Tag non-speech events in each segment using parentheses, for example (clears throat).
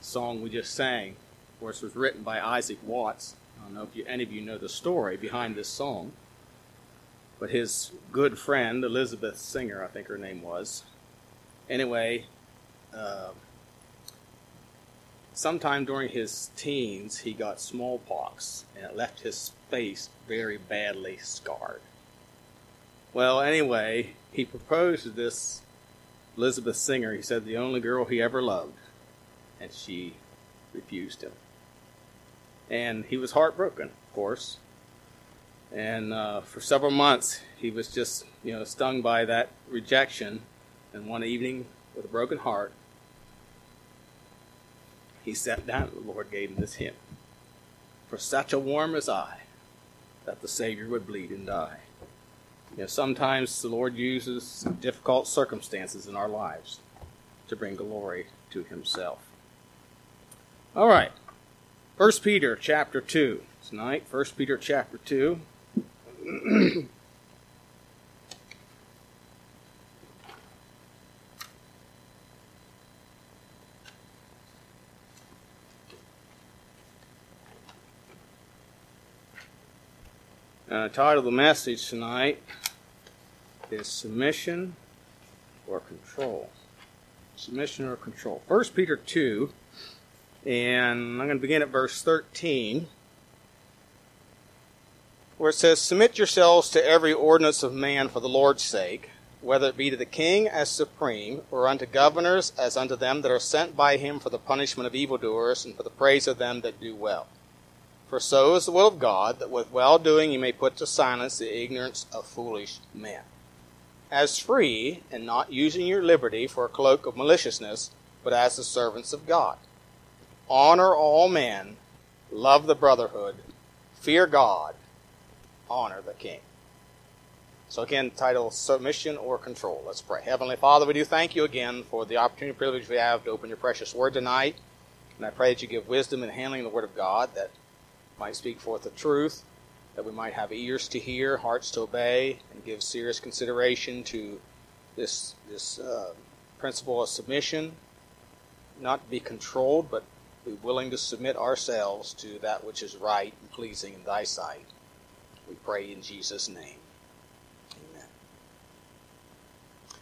song we just sang, of course, was written by Isaac Watts. I don't know if you, any of you know the story behind this song, but his good friend, Elizabeth Singer, I think her name was. Anyway, uh, sometime during his teens, he got smallpox, and it left his face very badly scarred. Well, anyway, he proposed to this Elizabeth Singer. He said the only girl he ever loved, and she refused him. And he was heartbroken, of course. And uh, for several months, he was just, you know, stung by that rejection. And one evening, with a broken heart, he sat down the Lord gave him this hymn. For such a worm as I, that the Savior would bleed and die. You know, sometimes the Lord uses difficult circumstances in our lives to bring glory to himself. All right. First Peter chapter 2 tonight. First Peter chapter 2. (clears throat) Uh, title of the message tonight is Submission or Control. Submission or Control. 1 Peter 2, and I'm going to begin at verse 13, where it says, Submit yourselves to every ordinance of man for the Lord's sake, whether it be to the king as supreme, or unto governors as unto them that are sent by him for the punishment of evildoers and for the praise of them that do well. For so is the will of God, that with well doing you may put to silence the ignorance of foolish men. As free, and not using your liberty for a cloak of maliciousness, but as the servants of God. Honor all men, love the brotherhood, fear God, honor the king. So again, title Submission or Control. Let's pray. Heavenly Father, we do thank you again for the opportunity and privilege we have to open your precious word tonight. And I pray that you give wisdom in handling the word of God, that might speak forth the truth, that we might have ears to hear, hearts to obey, and give serious consideration to this this uh, principle of submission, not to be controlled, but be willing to submit ourselves to that which is right and pleasing in Thy sight. We pray in Jesus' name. Amen.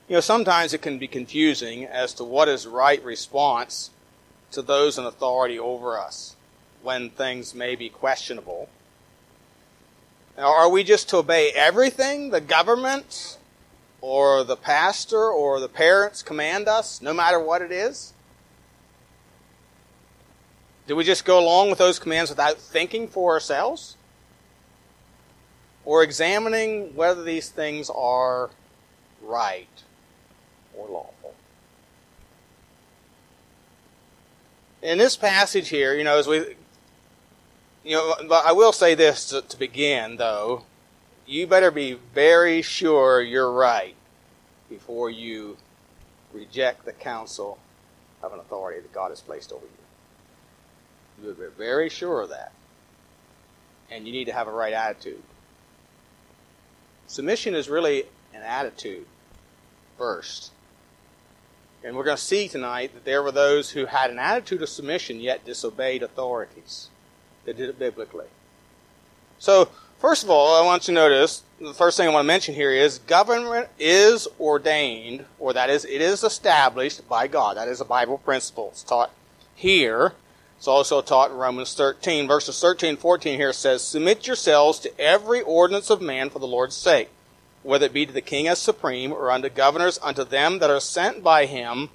You know, sometimes it can be confusing as to what is right response to those in authority over us when things may be questionable? Now, Are we just to obey everything the government or the pastor or the parents command us, no matter what it is? Do we just go along with those commands without thinking for ourselves? Or examining whether these things are right or lawful? In this passage here, you know, as we you know, I will say this to, to begin, though. You better be very sure you're right before you reject the counsel of an authority that God has placed over you. You better be very sure of that. And you need to have a right attitude. Submission is really an attitude first. And we're going to see tonight that there were those who had an attitude of submission yet disobeyed authorities. They did it biblically. So, first of all, I want you to notice the first thing I want to mention here is government is ordained, or that is, it is established by God. That is a Bible principle. It's taught here. It's also taught in Romans 13. Verses 13 and 14 here says, Submit yourselves to every ordinance of man for the Lord's sake, whether it be to the king as supreme, or unto governors, unto them that are sent by him.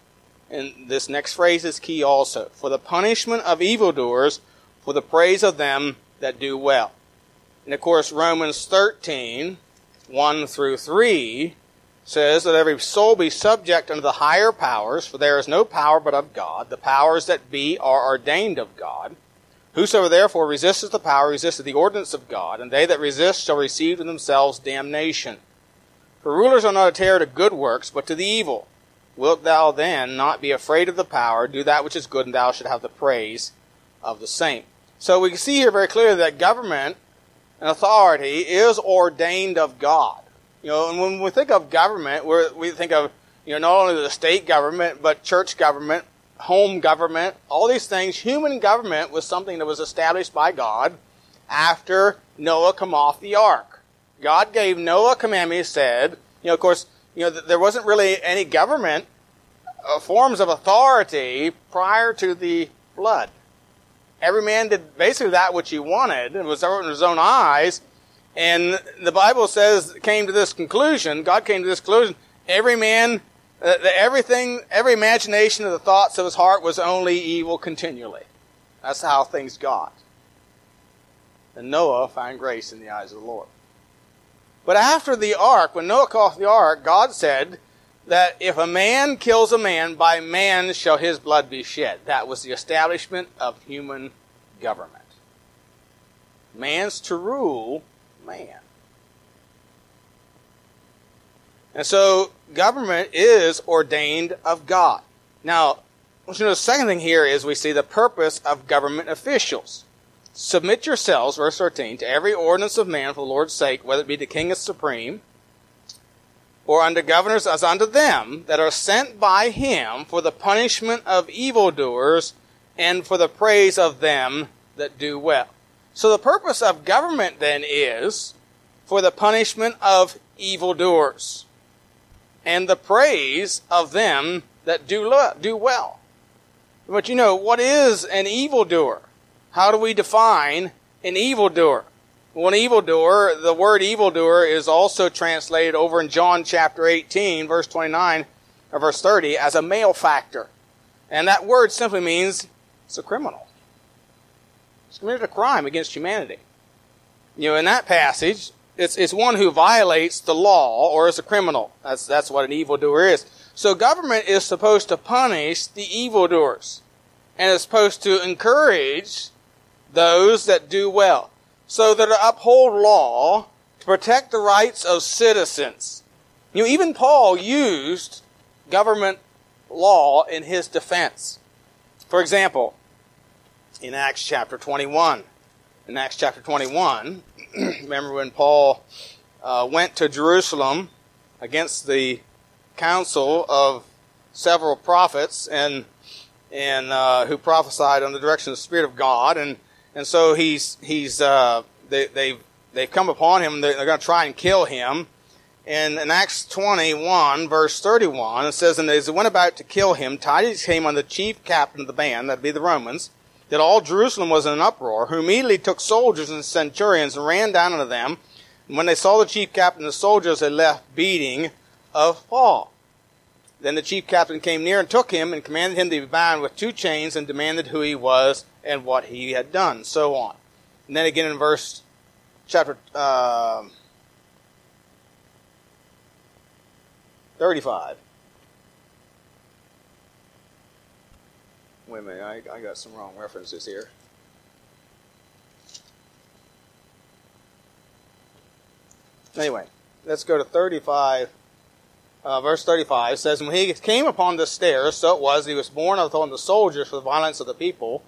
And this next phrase is key also. For the punishment of evildoers, for the praise of them that do well. And of course, Romans 13, 1 through 3 says that every soul be subject unto the higher powers, for there is no power but of God. The powers that be are ordained of God. Whosoever therefore resisteth the power resisteth the ordinance of God, and they that resist shall receive to themselves damnation. For rulers are not a terror to good works, but to the evil. Wilt thou then not be afraid of the power? Do that which is good, and thou shalt have the praise of the saint. So we can see here very clearly that government and authority is ordained of God. You know, and when we think of government, we we think of, you know, not only the state government, but church government, home government, all these things. Human government was something that was established by God after Noah come off the ark. God gave Noah a commandment. He said, you know, of course, you know, there wasn't really any government uh, forms of authority prior to the flood. Every man did basically that which he wanted. It was in his own eyes. And the Bible says, came to this conclusion, God came to this conclusion, every man, uh, everything, every imagination of the thoughts of his heart was only evil continually. That's how things got. And Noah found grace in the eyes of the Lord. But after the ark, when Noah called the ark, God said that if a man kills a man, by man shall his blood be shed. That was the establishment of human government. Man's to rule man. And so government is ordained of God. Now, you know, the second thing here is we see the purpose of government officials. Submit yourselves, verse 13, to every ordinance of man for the Lord's sake, whether it be the king as supreme, or under governors as unto them that are sent by him for the punishment of evildoers and for the praise of them that do well. So the purpose of government then is for the punishment of evildoers and the praise of them that do, lo- do well. But you know, what is an evildoer? How do we define an evildoer? Well, an evildoer, the word evildoer is also translated over in John chapter 18, verse 29 or verse 30 as a malefactor. And that word simply means it's a criminal. Committed a crime against humanity. You know, in that passage, it's, it's one who violates the law or is a criminal. That's, that's what an evildoer is. So government is supposed to punish the evildoers and is supposed to encourage those that do well so that to uphold law to protect the rights of citizens. You know, even Paul used government law in his defense. For example, in Acts chapter 21, in Acts chapter 21, (clears throat) remember when Paul uh, went to Jerusalem against the council of several prophets and and uh, who prophesied on the direction of the Spirit of God, and and so he's he's uh, they they've they've come upon him. They're, they're going to try and kill him. And in Acts 21, verse 31, it says, And as they went about to kill him, tidings came on the chief captain of the band, that'd be the Romans, that all Jerusalem was in an uproar, who immediately took soldiers and centurions and ran down unto them. And when they saw the chief captain and the soldiers, they left beating of Paul. Then the chief captain came near and took him and commanded him to be bound with two chains and demanded who he was and what he had done, so on. And then again in verse chapter uh, 35. Wait a minute, I, I got some wrong references here. Anyway, let's go to 35. Uh, verse 35 says, When he came upon the stairs, so it was, he was borne upon the soldiers for the violence of the people.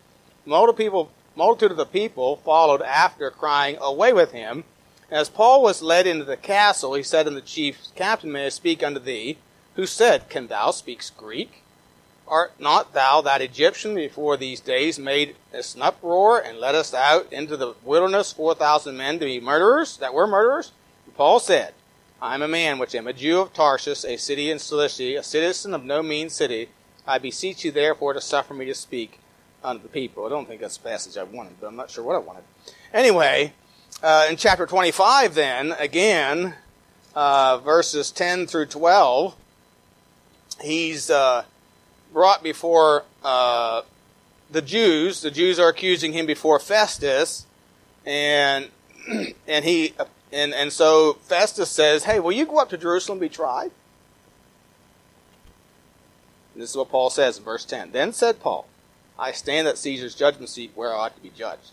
Multitude, people, multitude of the people followed after, crying, Away with him! As Paul was led into the castle, he said unto the chief captain, May I speak unto thee? Who said, Can thou speak Greek? Art not thou that Egyptian before these days made us an uproar and led us out into the wilderness four thousand men to be murderers, that were murderers? And Paul said, I am a man which am a Jew of Tarsus, a city in Cilicia, a citizen of no mean city. I beseech you therefore to suffer me to speak unto the people. I don't think that's the passage I wanted, but I'm not sure what I wanted. Anyway, uh, in chapter 25, then, again, uh, verses 10 through 12, he's uh, brought before uh, the Jews. The Jews are accusing him before Festus, and (clears throat) and he and and so Festus says, "Hey, will you go up to Jerusalem and be tried?" And this is what Paul says in verse 10. Then said Paul, I stand at Caesar's judgment seat where I ought to be judged.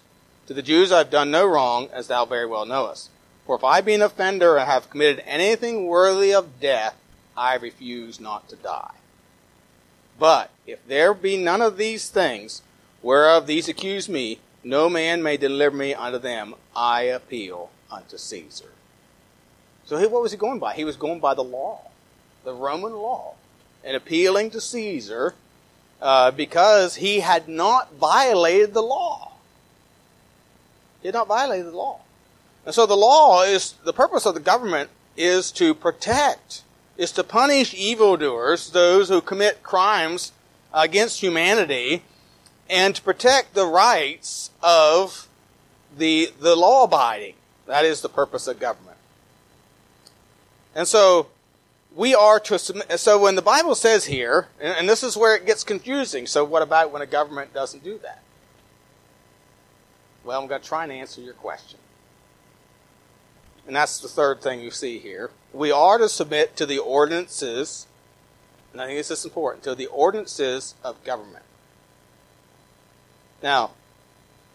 To the Jews I have done no wrong, as thou very well knowest. For if I be an offender and have committed anything worthy of death, I refuse not to die. But if there be none of these things whereof these accuse me, no man may deliver me unto them. I appeal unto Caesar. So what was he going by? He was going by the law, the Roman law, and appealing to Caesar uh, because he had not violated the law. He had not violated the law. And so the law is, the purpose of the government is to protect, is to punish evildoers, those who commit crimes against humanity, and to protect the rights of the, the law abiding. That is the purpose of government. And so, we are to submit. So when the Bible says here, and this is where it gets confusing, so what about when a government doesn't do that? Well, I'm going to try and answer your question. And that's the third thing you see here. We are to submit to the ordinances, and I think this is important, to the ordinances of government. Now,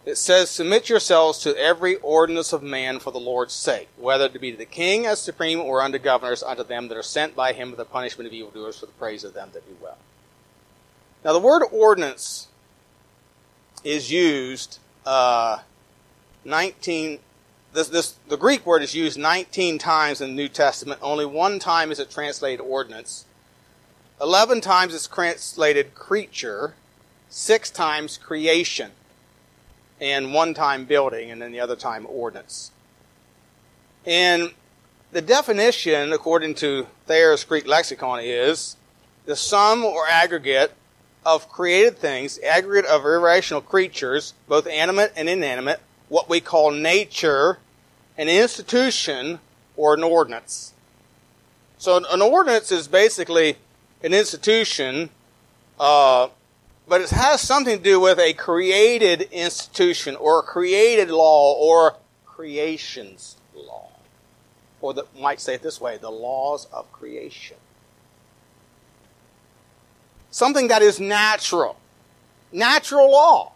it says, Submit yourselves to every ordinance of man for the Lord's sake, whether it be to the king as supreme or unto governors, unto them that are sent by him for the punishment of evildoers, for the praise of them that do well. Now, the word ordinance is used uh, 19. This, this, the Greek word is used 19 times in the New Testament. Only one time is it translated ordinance. 11 times it's translated creature. Six times creation and one time building, and then the other time ordinance. And the definition, according to Thayer's Greek lexicon, is the sum or aggregate of created things, aggregate of irrational creatures, both animate and inanimate, what we call nature, an institution, or an ordinance. So an ordinance is basically an institution uh, but it has something to do with a created institution or created law or creation's law. Or that might say it this way, the laws of creation. Something that is natural. Natural law.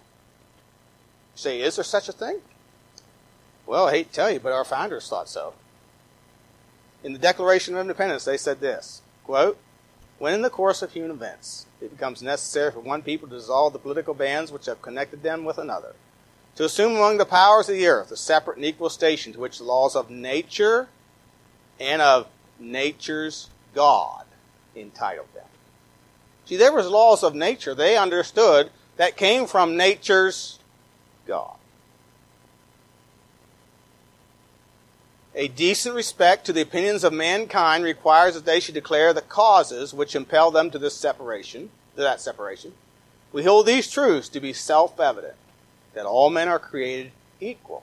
say, is there such a thing? Well, I hate to tell you, but our founders thought so. In the Declaration of Independence, they said this, quote, when in the course of human events it becomes necessary for one people to dissolve the political bands which have connected them with another, to assume among the powers of the earth a separate and equal station to which the laws of nature and of nature's God entitled them. See, there was laws of nature they understood that came from nature's God. A decent respect to the opinions of mankind requires that they should declare the causes which impel them to this separation, to that separation. We hold these truths to be self-evident, that all men are created equal.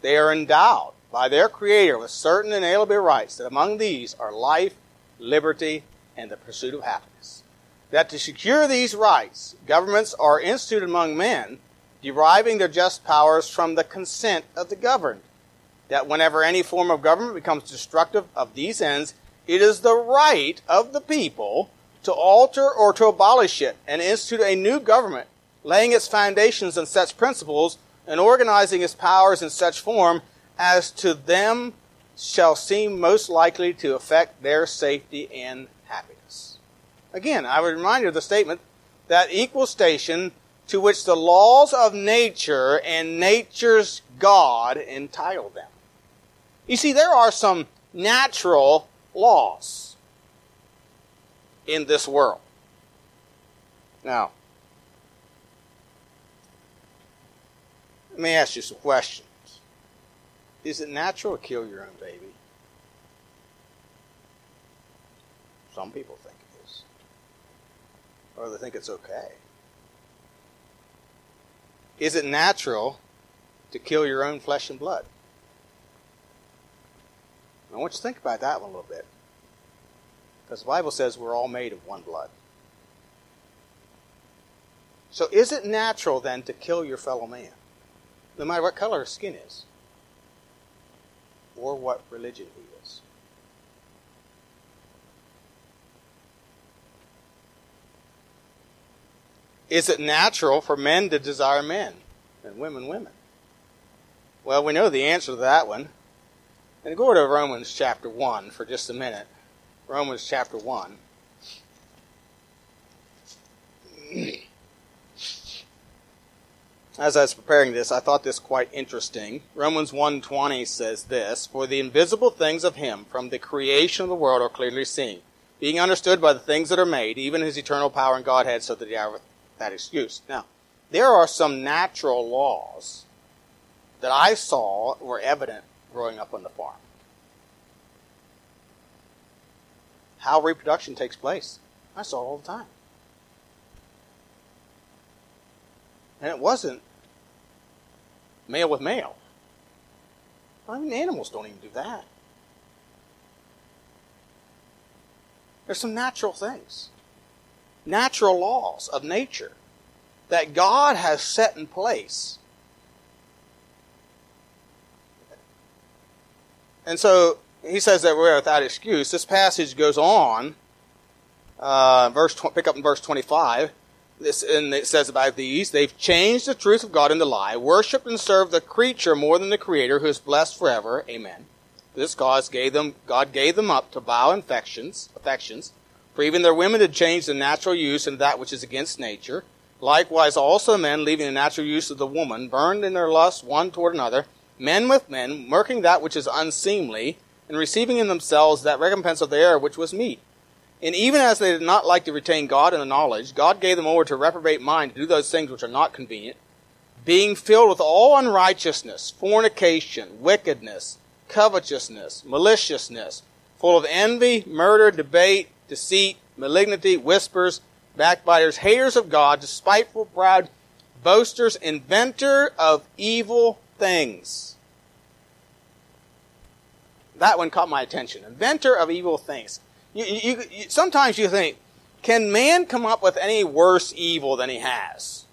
They are endowed by their Creator with certain inalienable rights, that among these are life, liberty, and the pursuit of happiness. That to secure these rights, governments are instituted among men, deriving their just powers from the consent of the governed that whenever any form of government becomes destructive of these ends, it is the right of the people to alter or to abolish it and institute a new government, laying its foundations on such principles and organizing its powers in such form as to them shall seem most likely to affect their safety and happiness. Again, I would remind you of the statement that equal station to which the laws of nature and nature's God entitle them. You see, there are some natural laws in this world. Now, let me ask you some questions. Is it natural to kill your own baby? Some people think it is. Or they think it's okay. Is it natural to kill your own flesh and blood? I want you to think about that one a little bit. Because the Bible says we're all made of one blood. So is it natural then to kill your fellow man? No matter what color his skin is. Or what religion he is. Is it natural for men to desire men and women women? Well, we know the answer to that one. And go to Romans chapter 1 for just a minute. Romans chapter 1. As I was preparing this, I thought this quite interesting. Romans 1:20 says this, "For the invisible things of him from the creation of the world are clearly seen, being understood by the things that are made, even his eternal power and Godhead, so that he that excuse. Now, there are some natural laws that I saw were evident growing up on the farm. How reproduction takes place. I saw it all the time. And it wasn't male with male. I mean, animals don't even do that. There's some natural things, natural laws of nature that God has set in place. And so he says that we're without excuse. This passage goes on, uh, verse pick up in verse 25. This, and it says about these, they've changed the truth of God into lie, worshipped and served the creature more than the Creator, who is blessed forever. Amen. This cause gave them, God gave them up to vile affections, affections, for even their women had changed the natural use into that which is against nature. Likewise, also men, leaving the natural use of the woman, burned in their lust one toward another, men with men, working that which is unseemly, and receiving in themselves that recompense of the error which was meet. And even as they did not like to retain God in the knowledge, God gave them over to reprobate mind to do those things which are not convenient, being filled with all unrighteousness, fornication, wickedness, covetousness, maliciousness, full of envy, murder, debate, deceit, malignity, whispers, backbiters, haters of God, despiteful, proud, boasters, inventor of evil things. That one caught my attention. Inventor of evil things. You, you, you, sometimes you think, can man come up with any worse evil than he has?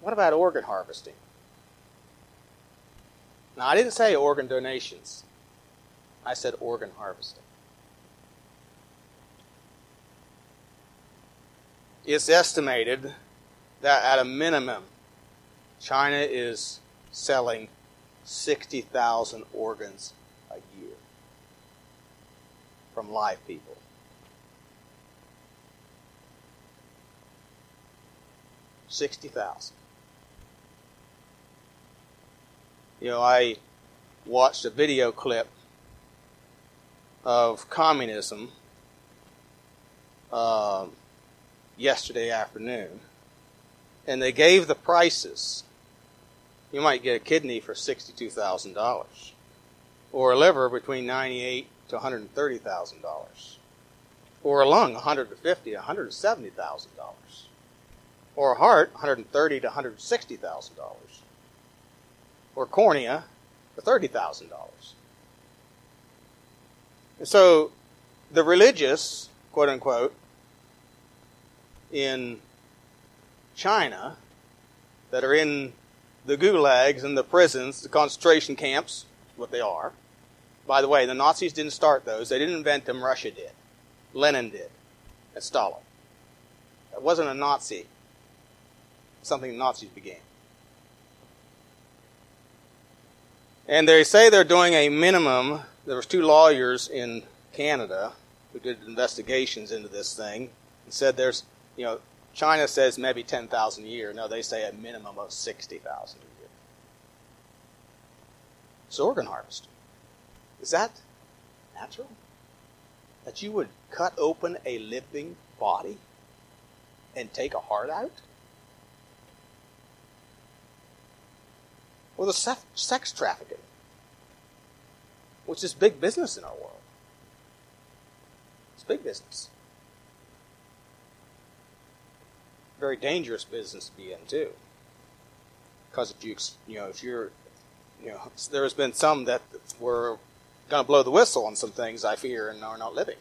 What about organ harvesting? Now, I didn't say organ donations. I said organ harvesting. It's estimated that at a minimum, China is selling 60,000 organs a year from live people. Sixty thousand. You know, I watched a video clip of communism uh, yesterday afternoon, and they gave the prices. You might get a kidney for sixty-two thousand dollars, or a liver between ninety-eight to one hundred thirty thousand dollars, or a lung one hundred fifty, one hundred seventy thousand dollars, or a heart one hundred thirty to one hundred sixty thousand dollars, or cornea for thirty thousand dollars. And so, the religious, quote unquote, in China that are in the gulags and the prisons, the concentration camps, what they are, by the way, the Nazis didn't start those. They didn't invent them. Russia did. Lenin did. And Stalin. That wasn't a Nazi. Something the Nazis began. And they say they're doing a minimum. There was two lawyers in Canada who did investigations into this thing and said there's, you know, China says maybe 10,000 a year. No, they say a minimum of 60,000 a year. It's organ harvest. Is that natural? That you would cut open a living body and take a heart out? Or the sex trafficking, which is big business in our world. It's big business. Very dangerous business to be in too. Because if you, you know, if you're, you know, there has been some that were going to blow the whistle on some things, I fear, and are not living.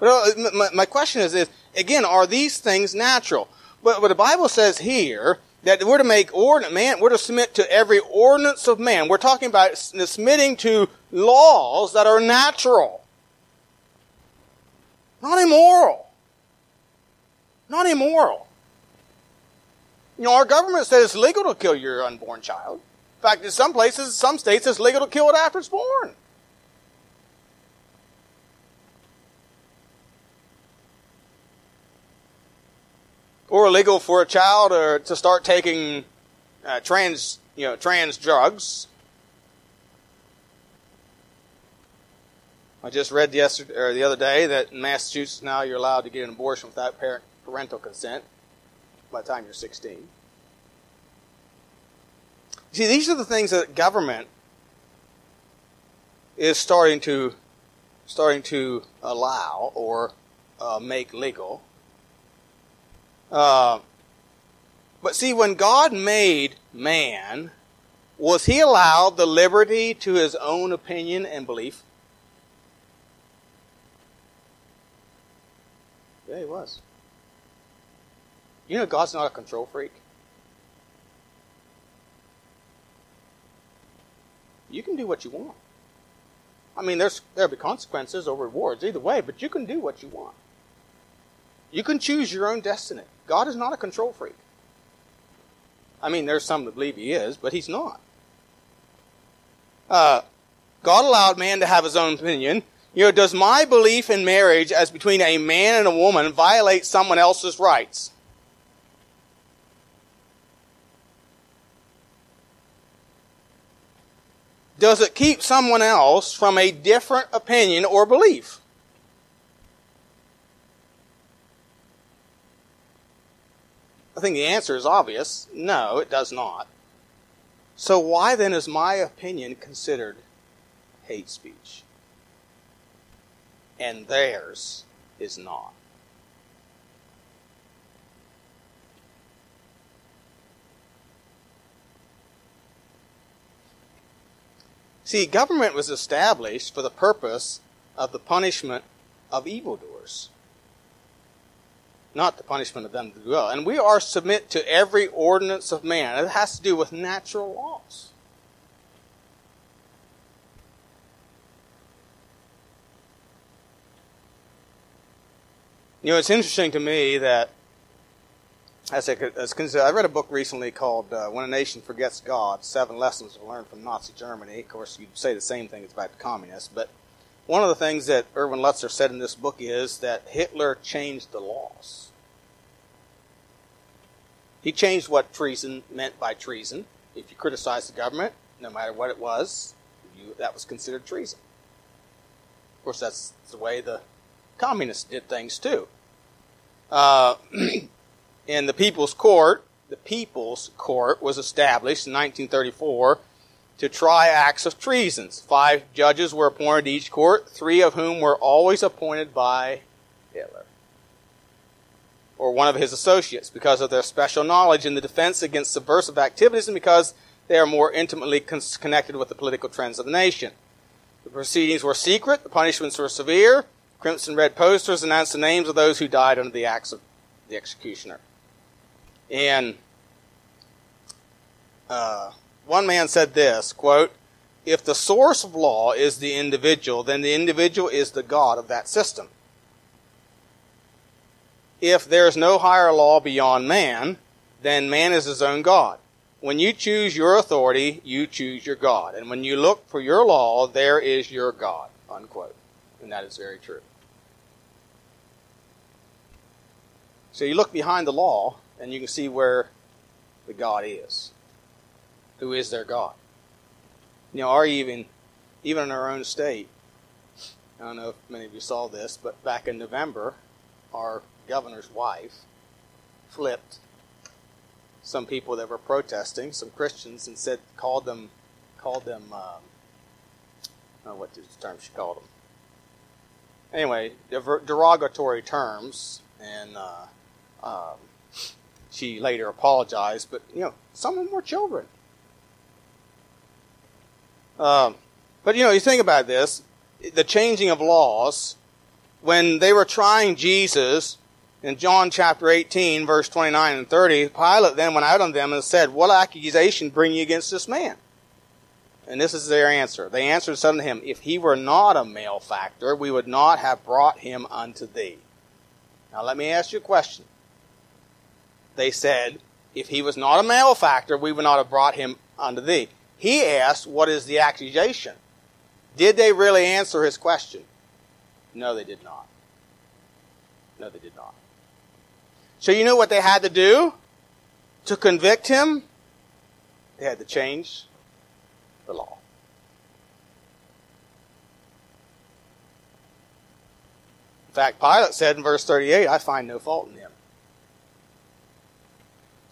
But uh, my, my question is, is, again, are these things natural? But, but the Bible says here that we're to make ordinance, man, we're to submit to every ordinance of man. We're talking about submitting to laws that are natural. Not immoral. Not immoral. You know, our government says it's legal to kill your unborn child. In fact, in some places, some states, it's legal to kill it after it's born. Or illegal for a child or to start taking uh, trans, you know, trans drugs. I just read yesterday or the other day that in Massachusetts now you're allowed to get an abortion without parent, parental consent by the time you're 16. See, these are the things that government is starting to starting to allow or uh, make legal. Uh, but see, when God made man, was he allowed the liberty to his own opinion and belief? Yeah, he was. You know, God's not a control freak. You can do what you want. I mean, there's there'll be consequences or rewards either way, but you can do what you want. You can choose your own destiny. God is not a control freak. I mean, there's some that believe he is, but he's not. Uh, God allowed man to have his own opinion. You know, does my belief in marriage as between a man and a woman violate someone else's rights? Does it keep someone else from a different opinion or belief? I think the answer is obvious. No, it does not. So why then is my opinion considered hate speech? And theirs is not. See, government was established for the purpose of the punishment of evildoers not the punishment of them that do well. And we are submit to every ordinance of man. It has to do with natural laws. You know, it's interesting to me that as I, as I read a book recently called uh, "When a Nation Forgets God: Seven Lessons Learned from Nazi Germany." Of course, you'd say the same thing about the communists, but one of the things that Erwin Lutzer said in this book is that Hitler changed the laws. He changed what treason meant by treason. If you criticized the government, no matter what it was, you, that was considered treason. Of course, that's the way the communists did things too. Uh, (clears throat) in the People's Court, the People's Court was established in 1934 to try acts of treasons. Five judges were appointed to each court, three of whom were always appointed by Hitler or one of his associates because of their special knowledge in the defense against subversive activities and because they are more intimately connected with the political trends of the nation. The proceedings were secret, the punishments were severe. Crimson red posters announced the names of those who died under the acts of the executioner. And uh, one man said this, quote, if the source of law is the individual, then the individual is the God of that system. If there is no higher law beyond man, then man is his own God. When you choose your authority, you choose your God. And when you look for your law, there is your God. Unquote. And that is very true. So you look behind the law, and you can see where the God is who is their God. You know, or even even in our own state. I don't know if many of you saw this, but back in November, our governor's wife flipped some people that were protesting, some Christians, and said called them called them um, I don't know what the term she called them. Anyway, derogatory terms, and uh, um, she later apologized. But you know, some of them were children. Um, but you know, you think about this the changing of laws. When they were trying Jesus in John chapter 18, verse 29 and 30, Pilate then went out on them and said, What accusation bring you against this man? And this is their answer. They answered and said unto him, If he were not a malefactor, we would not have brought him unto thee. Now let me ask you a question. They said, If he was not a malefactor, we would not have brought him unto thee. He asked, What is the accusation? Did they really answer his question? No, they did not. No, they did not. So you know what they had to do to convict him? They had to change the law. In fact, Pilate said in verse 38, I find no fault in him.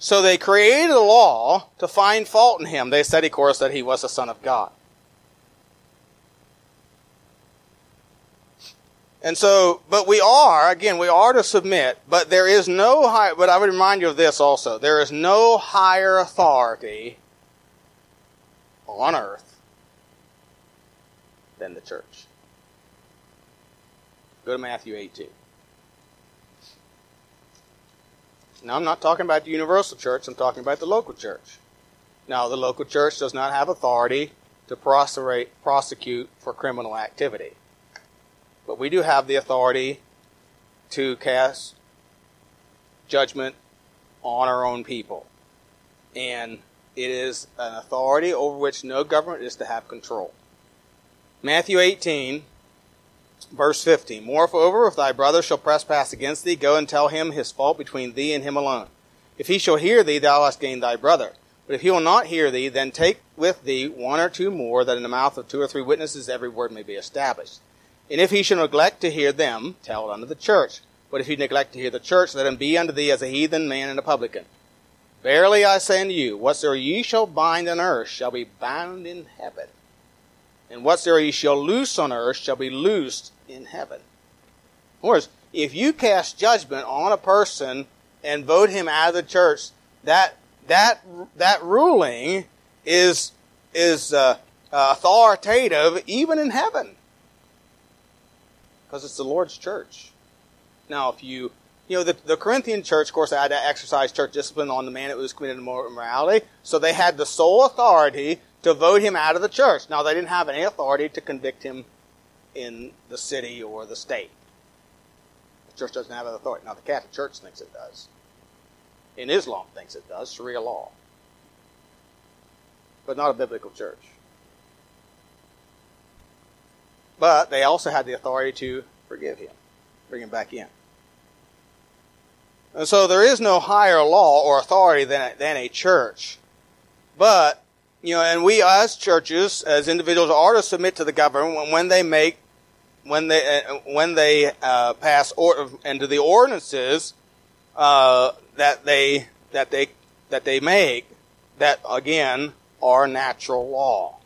So they created a law to find fault in him. They said, of course, that he was the Son of God. And so, but we are, again, we are to submit, but there is no high, but I would remind you of this also. There is no higher authority on earth than the church. Go to Matthew 18. Now, I'm not talking about the universal church, I'm talking about the local church. Now, the local church does not have authority to prosecute for criminal activity. But we do have the authority to cast judgment on our own people. And it is an authority over which no government is to have control. Matthew 18, verse 15. Moreover, if thy brother shall trespass against thee, go and tell him his fault between thee and him alone. If he shall hear thee, thou hast gained thy brother. But if he will not hear thee, then take with thee one or two more, that in the mouth of two or three witnesses every word may be established. And if he shall neglect to hear them, tell it unto the church. But if he neglect to hear the church, let him be unto thee as a heathen man and a publican. Verily I say unto you, whatsoever ye shall bind on earth shall be bound in heaven. And whatsoever ye shall loose on earth shall be loosed in heaven. In words, if you cast judgment on a person and vote him out of the church, that that that ruling is is uh, authoritative even in heaven because it's the Lord's church. Now, if you you know, the, the Corinthian church, of course, had to exercise church discipline on the man that was committed immorality. So they had the sole authority to vote him out of the church. Now, they didn't have any authority to convict him in the city or the state. The church doesn't have that authority. Now, the Catholic Church thinks it does. In Islam thinks it does, Sharia law. But not a biblical church. But they also had the authority to forgive him, bring him back in. And so there is no higher law or authority than a, than a church. But, you know, and we as churches, as individuals, are to submit to the government when, they make, when they, uh, when they uh, pass or, into the ordinances uh, that they that they that they make that again are natural law.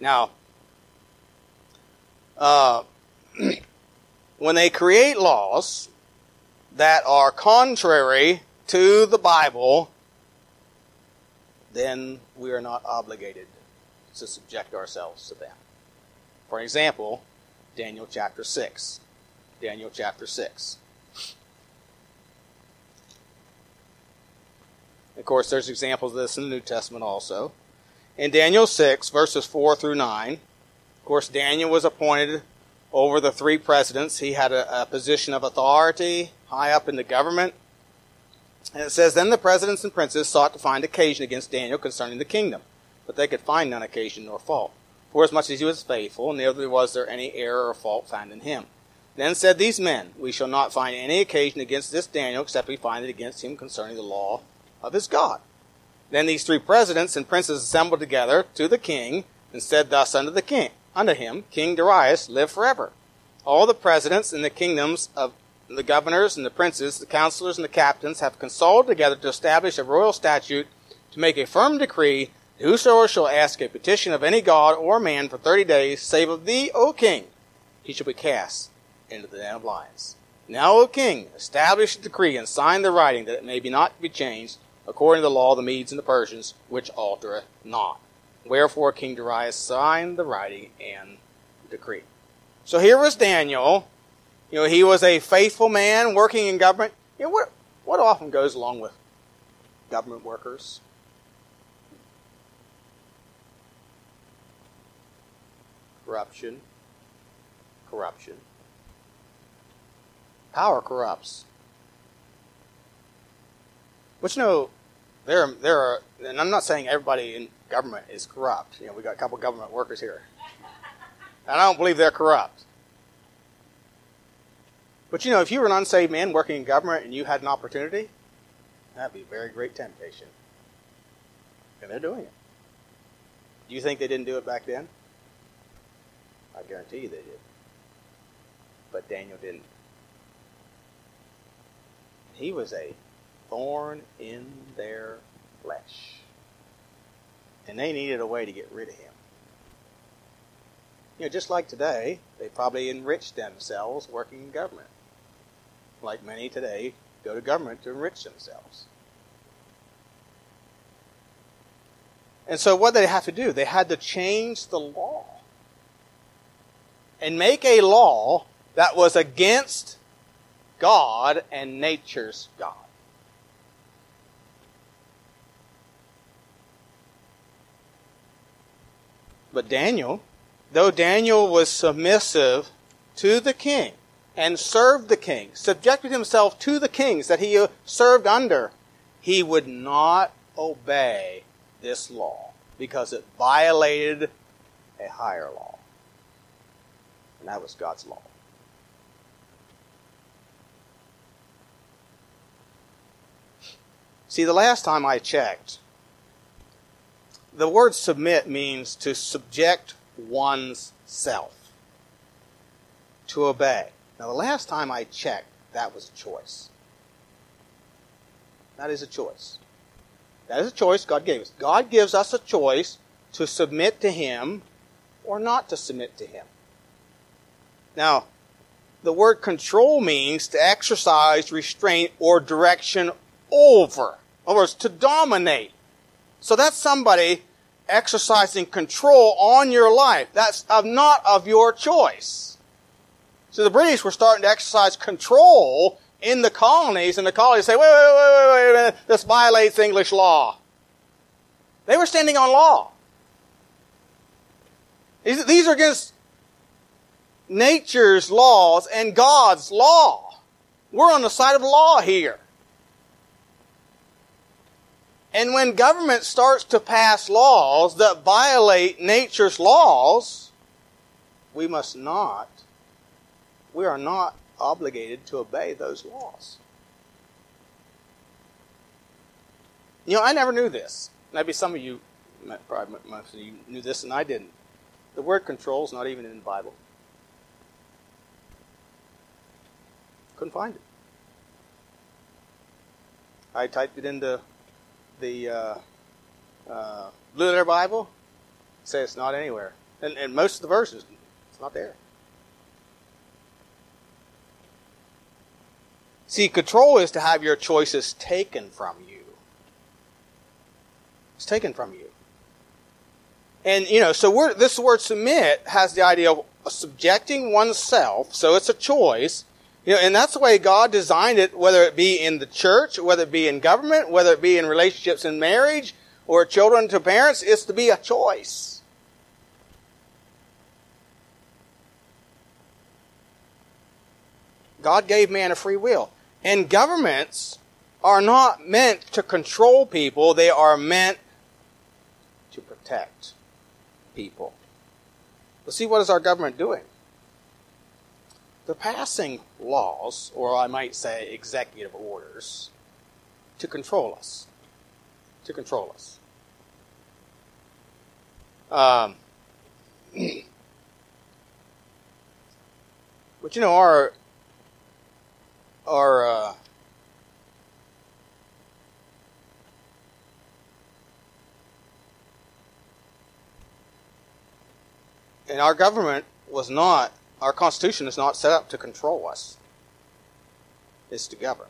Now, uh, (clears throat) when they create laws, that are contrary to the Bible, then we are not obligated to subject ourselves to them. For example, Daniel chapter 6. Daniel chapter 6. Of course, there's examples of this in the New Testament also. In Daniel 6, verses 4 through 9, of course, Daniel was appointed over the three presidents. He had a, a position of authority high up in the government. And it says, Then the presidents and princes sought to find occasion against Daniel concerning the kingdom, but they could find none occasion nor fault. For as much as he was faithful, neither was there any error or fault found in him. Then said these men, We shall not find any occasion against this Daniel, except we find it against him concerning the law of his God. Then these three presidents and princes assembled together to the king, and said thus unto the king, unto him, King Darius, live forever. All the presidents in the kingdoms of the governors and the princes, the counselors and the captains have consulted together to establish a royal statute to make a firm decree that whosoever shall ask a petition of any god or man for thirty days, save of thee, O king, he shall be cast into the den of lions. Now, O king, establish a decree and sign the writing that it may be not be changed according to the law of the Medes and the Persians, which altereth not. Wherefore King Darius signed the writing and decree. So here was Daniel. You know, he was a faithful man working in government. You know, what, what often goes along with government workers? Corruption. Corruption. Power corrupts. But you know, there, there are, and I'm not saying everybody in government is corrupt. You know, we got a couple government workers here. And I don't believe they're corrupt. But you know, if you were an unsaved man working in government and you had an opportunity, that'd be a very great temptation. And they're doing it. Do you think they didn't do it back then? I guarantee you they did. But Daniel didn't. He was a thorn in their flesh. And they needed a way to get rid of him. You know, just like today, they probably enriched themselves working in government. Like many today go to government to enrich themselves. And so what did they have to do? They had to change the law. And make a law that was against God and nature's God. But Daniel, though Daniel was submissive to the king and served the king, subjected himself to the kings that he uh, served under, he would not obey this law because it violated a higher law. And that was God's law. See, the last time I checked, the word submit means to subject one's self, to obey. Now, the last time I checked, that was a choice. That is a choice. That is a choice God gave us. God gives us a choice to submit to Him or not to submit to Him. Now, the word control means to exercise restraint or direction over. In other words, to dominate. So that's somebody exercising control on your life. That's not of your choice. So the British were starting to exercise control in the colonies, and the colonies say, wait, wait, wait, wait, wait, wait, this violates English law. They were standing on law. These are against nature's laws and God's law. We're on the side of law here. And when government starts to pass laws that violate nature's laws, we must not, we are not obligated to obey those laws. You know, I never knew this. Maybe some of you, probably most of you knew this and I didn't. The word control is not even in the Bible. Couldn't find it. I typed it into the uh, uh, Letter Bible. Say it's not anywhere, and, and most of the verses, it's not there. See, control is to have your choices taken from you. It's taken from you. And, you know, so this word submit has the idea of subjecting oneself, so it's a choice, you know, and that's the way God designed it, whether it be in the church, whether it be in government, whether it be in relationships in marriage, or children to parents, it's to be a choice. God gave man a free will. And governments are not meant to control people, they are meant to protect people. Let's see what is our government doing? They're passing laws, or I might say executive orders, to control us. To control us. Um, (clears throat) but you know, our our uh, and our government was not our constitution is not set up to control us. It's to govern.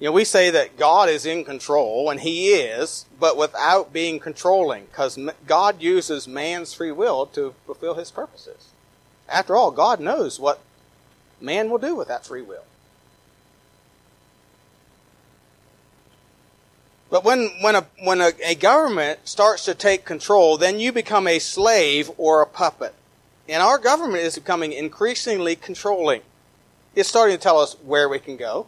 You know we say that god is in control and he is but without being controlling because god uses man's free will to fulfill his purposes. After all god knows what man will do with that free will. But when, when, a, when a, a government starts to take control, then you become a slave or a puppet. And our government is becoming increasingly controlling. It's starting to tell us where we can go,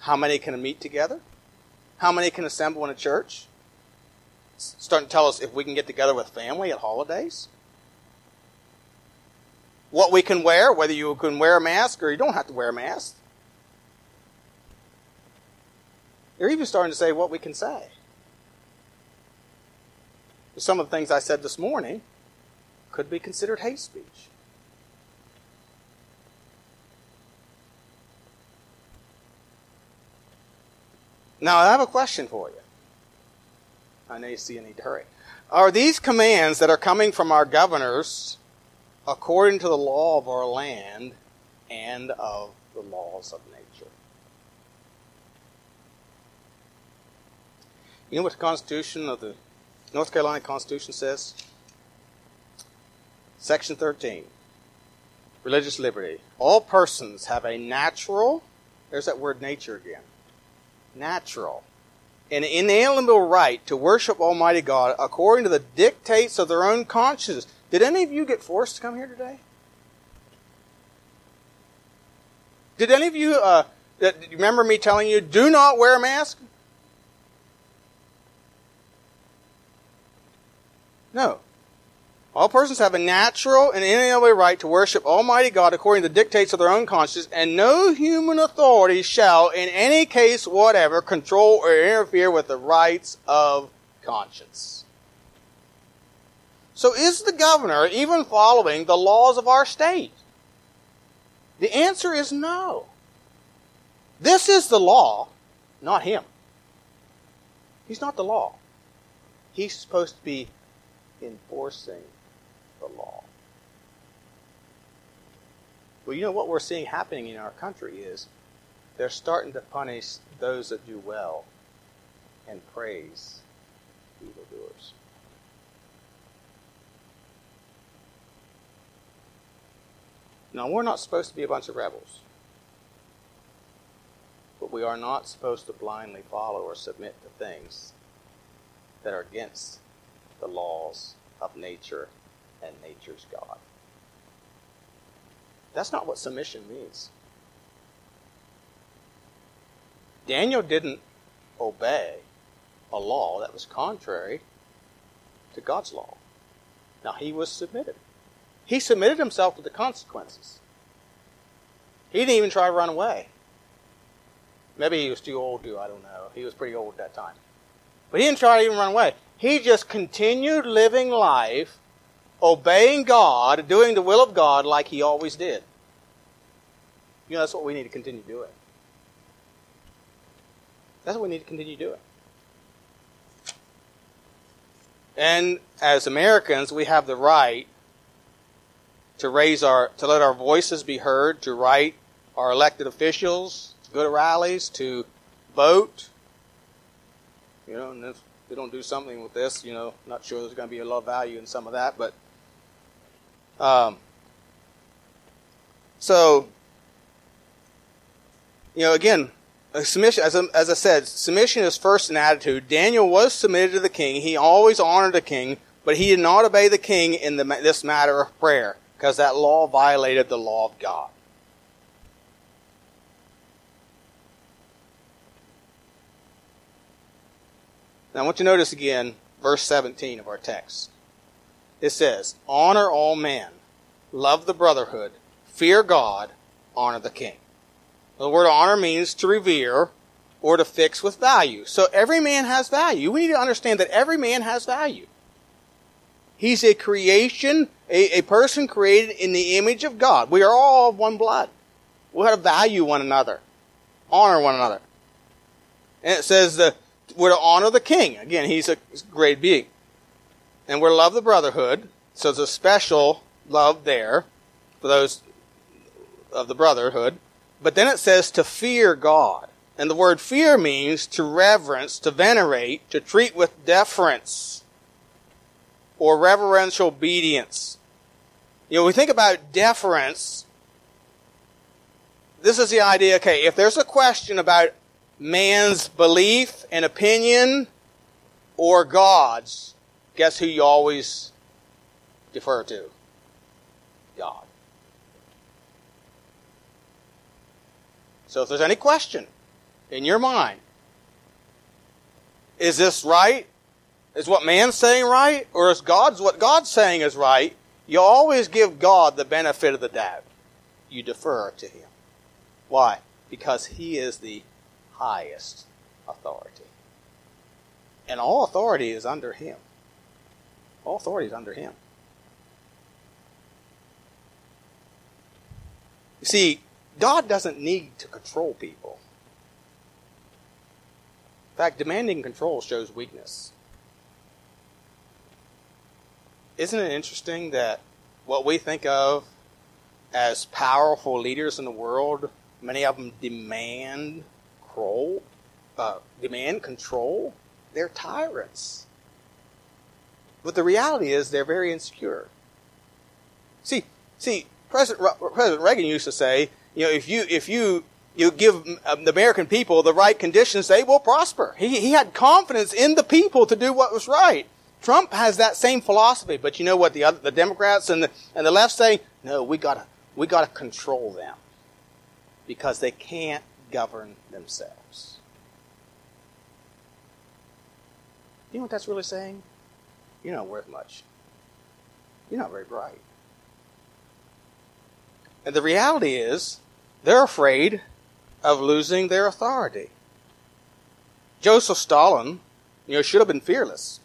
how many can meet together, how many can assemble in a church. It's starting to tell us if we can get together with family at holidays what we can wear, whether you can wear a mask or you don't have to wear a mask. They're even starting to say what we can say. Some of the things I said this morning could be considered hate speech. Now, I have a question for you. I know you see a need to hurry. Are these commands that are coming from our governors according to the law of our land and of the laws of nature? You know what the Constitution of the North Carolina Constitution says? Section 13 Religious liberty. All persons have a natural, there's that word nature again, natural, an inalienable right to worship Almighty God according to the dictates of their own consciences. Did any of you get forced to come here today? Did any of you uh, remember me telling you, do not wear a mask? No. All persons have a natural and inalienable right to worship Almighty God according to the dictates of their own conscience, and no human authority shall, in any case whatever, control or interfere with the rights of conscience. So is the governor even following the laws of our state? The answer is no. This is the law, not him. He's not the law. He's supposed to be enforcing the law. Well, you know what we're seeing happening in our country is they're starting to punish those that do well and praise evildoers. Now, we're not supposed to be a bunch of rebels. But we are not supposed to blindly follow or submit to things that are against the laws of nature and nature's God. That's not what submission means. Daniel didn't obey a law that was contrary to God's law. Now, he was submitted. He submitted himself to the consequences. He didn't even try to run away. Maybe he was too old to, I don't know. He was pretty old at that time. But he didn't try to even run away. He just continued living life, obeying God, doing the will of God like he always did. You know, that's what we need to continue doing. That's what we need to continue doing. And as Americans, we have the right to raise our, to let our voices be heard, to write our elected officials, to go to rallies, to vote. You know, and if they don't do something with this, you know, not sure there's going to be a lot of value in some of that, but um, so you know, again, submission, as I, as I said, submission is first an attitude. Daniel was submitted to the king. He always honored the king, but he did not obey the king in the, this matter of prayer because that law violated the law of God. Now, I want you to notice again verse 17 of our text. It says, Honor all men, love the brotherhood, fear God, honor the king. The word honor means to revere or to fix with value. So every man has value. We need to understand that every man has value. He's a creation, a, a person created in the image of God. We are all of one blood. We have to value one another, honor one another. And it says that we're to honor the king. Again, he's a great being. And we're to love the brotherhood. So it's a special love there for those of the brotherhood. But then it says to fear God. And the word fear means to reverence, to venerate, to treat with deference or reverential obedience. You know, we think about deference. This is the idea, okay, if there's a question about man's belief and opinion or God's, guess who you always defer to? God. So if there's any question in your mind, is this right? Is what man's saying right? Or is God's what God's saying is right? You always give God the benefit of the doubt. You defer to Him. Why? Because He is the highest authority. And all authority is under him. All authority is under him. You see, God doesn't need to control people. In fact, demanding control shows weakness. Isn't it interesting that what we think of as powerful leaders in the world, many of them demand control, uh, demand control. They're tyrants. But the reality is they're very insecure. See, see, President, President Reagan used to say, you know, if you if you you give um, the American people the right conditions, they will prosper. He, he had confidence in the people to do what was right. Trump has that same philosophy, but you know what the other, the Democrats and the and the left say? No, we gotta we gotta control them because they can't govern themselves. You know what that's really saying? You're not worth much. You're not very bright. And the reality is, they're afraid of losing their authority. Joseph Stalin, you know, should have been fearless.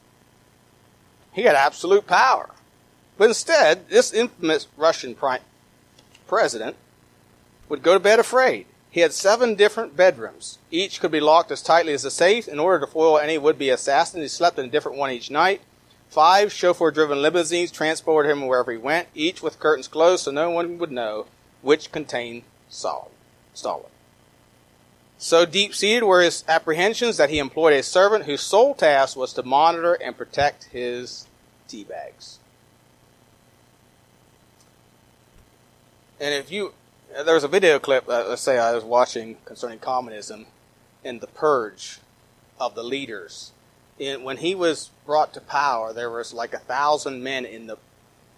He had absolute power. But instead, this infamous Russian president would go to bed afraid. He had seven different bedrooms. Each could be locked as tightly as a safe. In order to foil any would-be assassin, he slept in a different one each night. Five chauffeur-driven limousines transported him wherever he went, each with curtains closed so no one would know which contained Stalin. So deep-seated were his apprehensions that he employed a servant whose sole task was to monitor and protect his tea bags. And if you there was a video clip, uh, let's say I was watching concerning communism and the purge of the leaders. And when he was brought to power, there was like a thousand men in the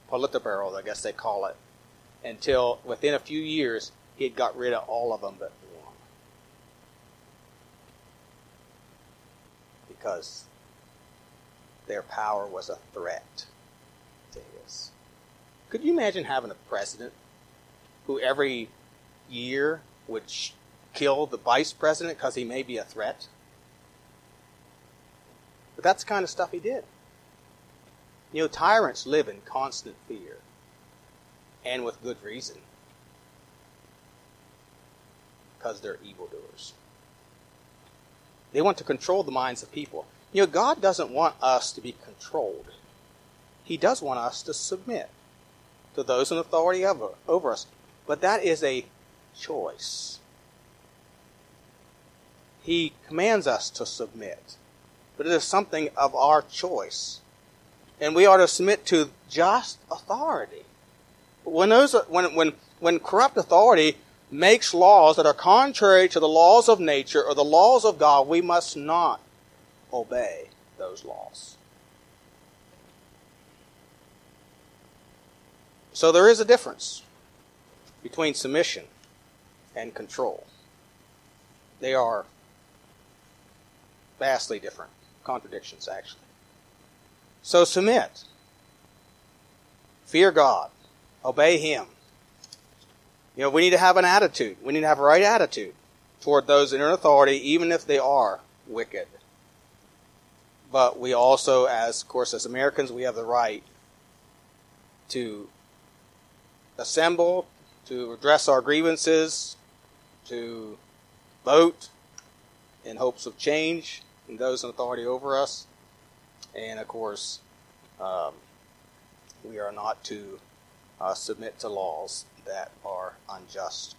Politburo, I guess they call it, until within a few years he had got rid of all of them but one. Because their power was a threat to his. Could you imagine having a president who every year would sh- kill the vice president because he may be a threat. But that's the kind of stuff he did. You know, tyrants live in constant fear, and with good reason, because they're evildoers. They want to control the minds of people. You know, God doesn't want us to be controlled. He does want us to submit to those in authority over, over us. But that is a choice. He commands us to submit, but it is something of our choice. And we are to submit to just authority. When, those, when, when, when corrupt authority makes laws that are contrary to the laws of nature or the laws of God, we must not obey those laws. So there is a difference between submission and control. They are vastly different contradictions, actually. So submit. Fear God. Obey Him. You know, we need to have an attitude. We need to have a right attitude toward those in authority, even if they are wicked. But we also, as of course, as Americans, we have the right to assemble, to address our grievances, to vote in hopes of change in those in authority over us. And of course, um, we are not to uh, submit to laws that are unjust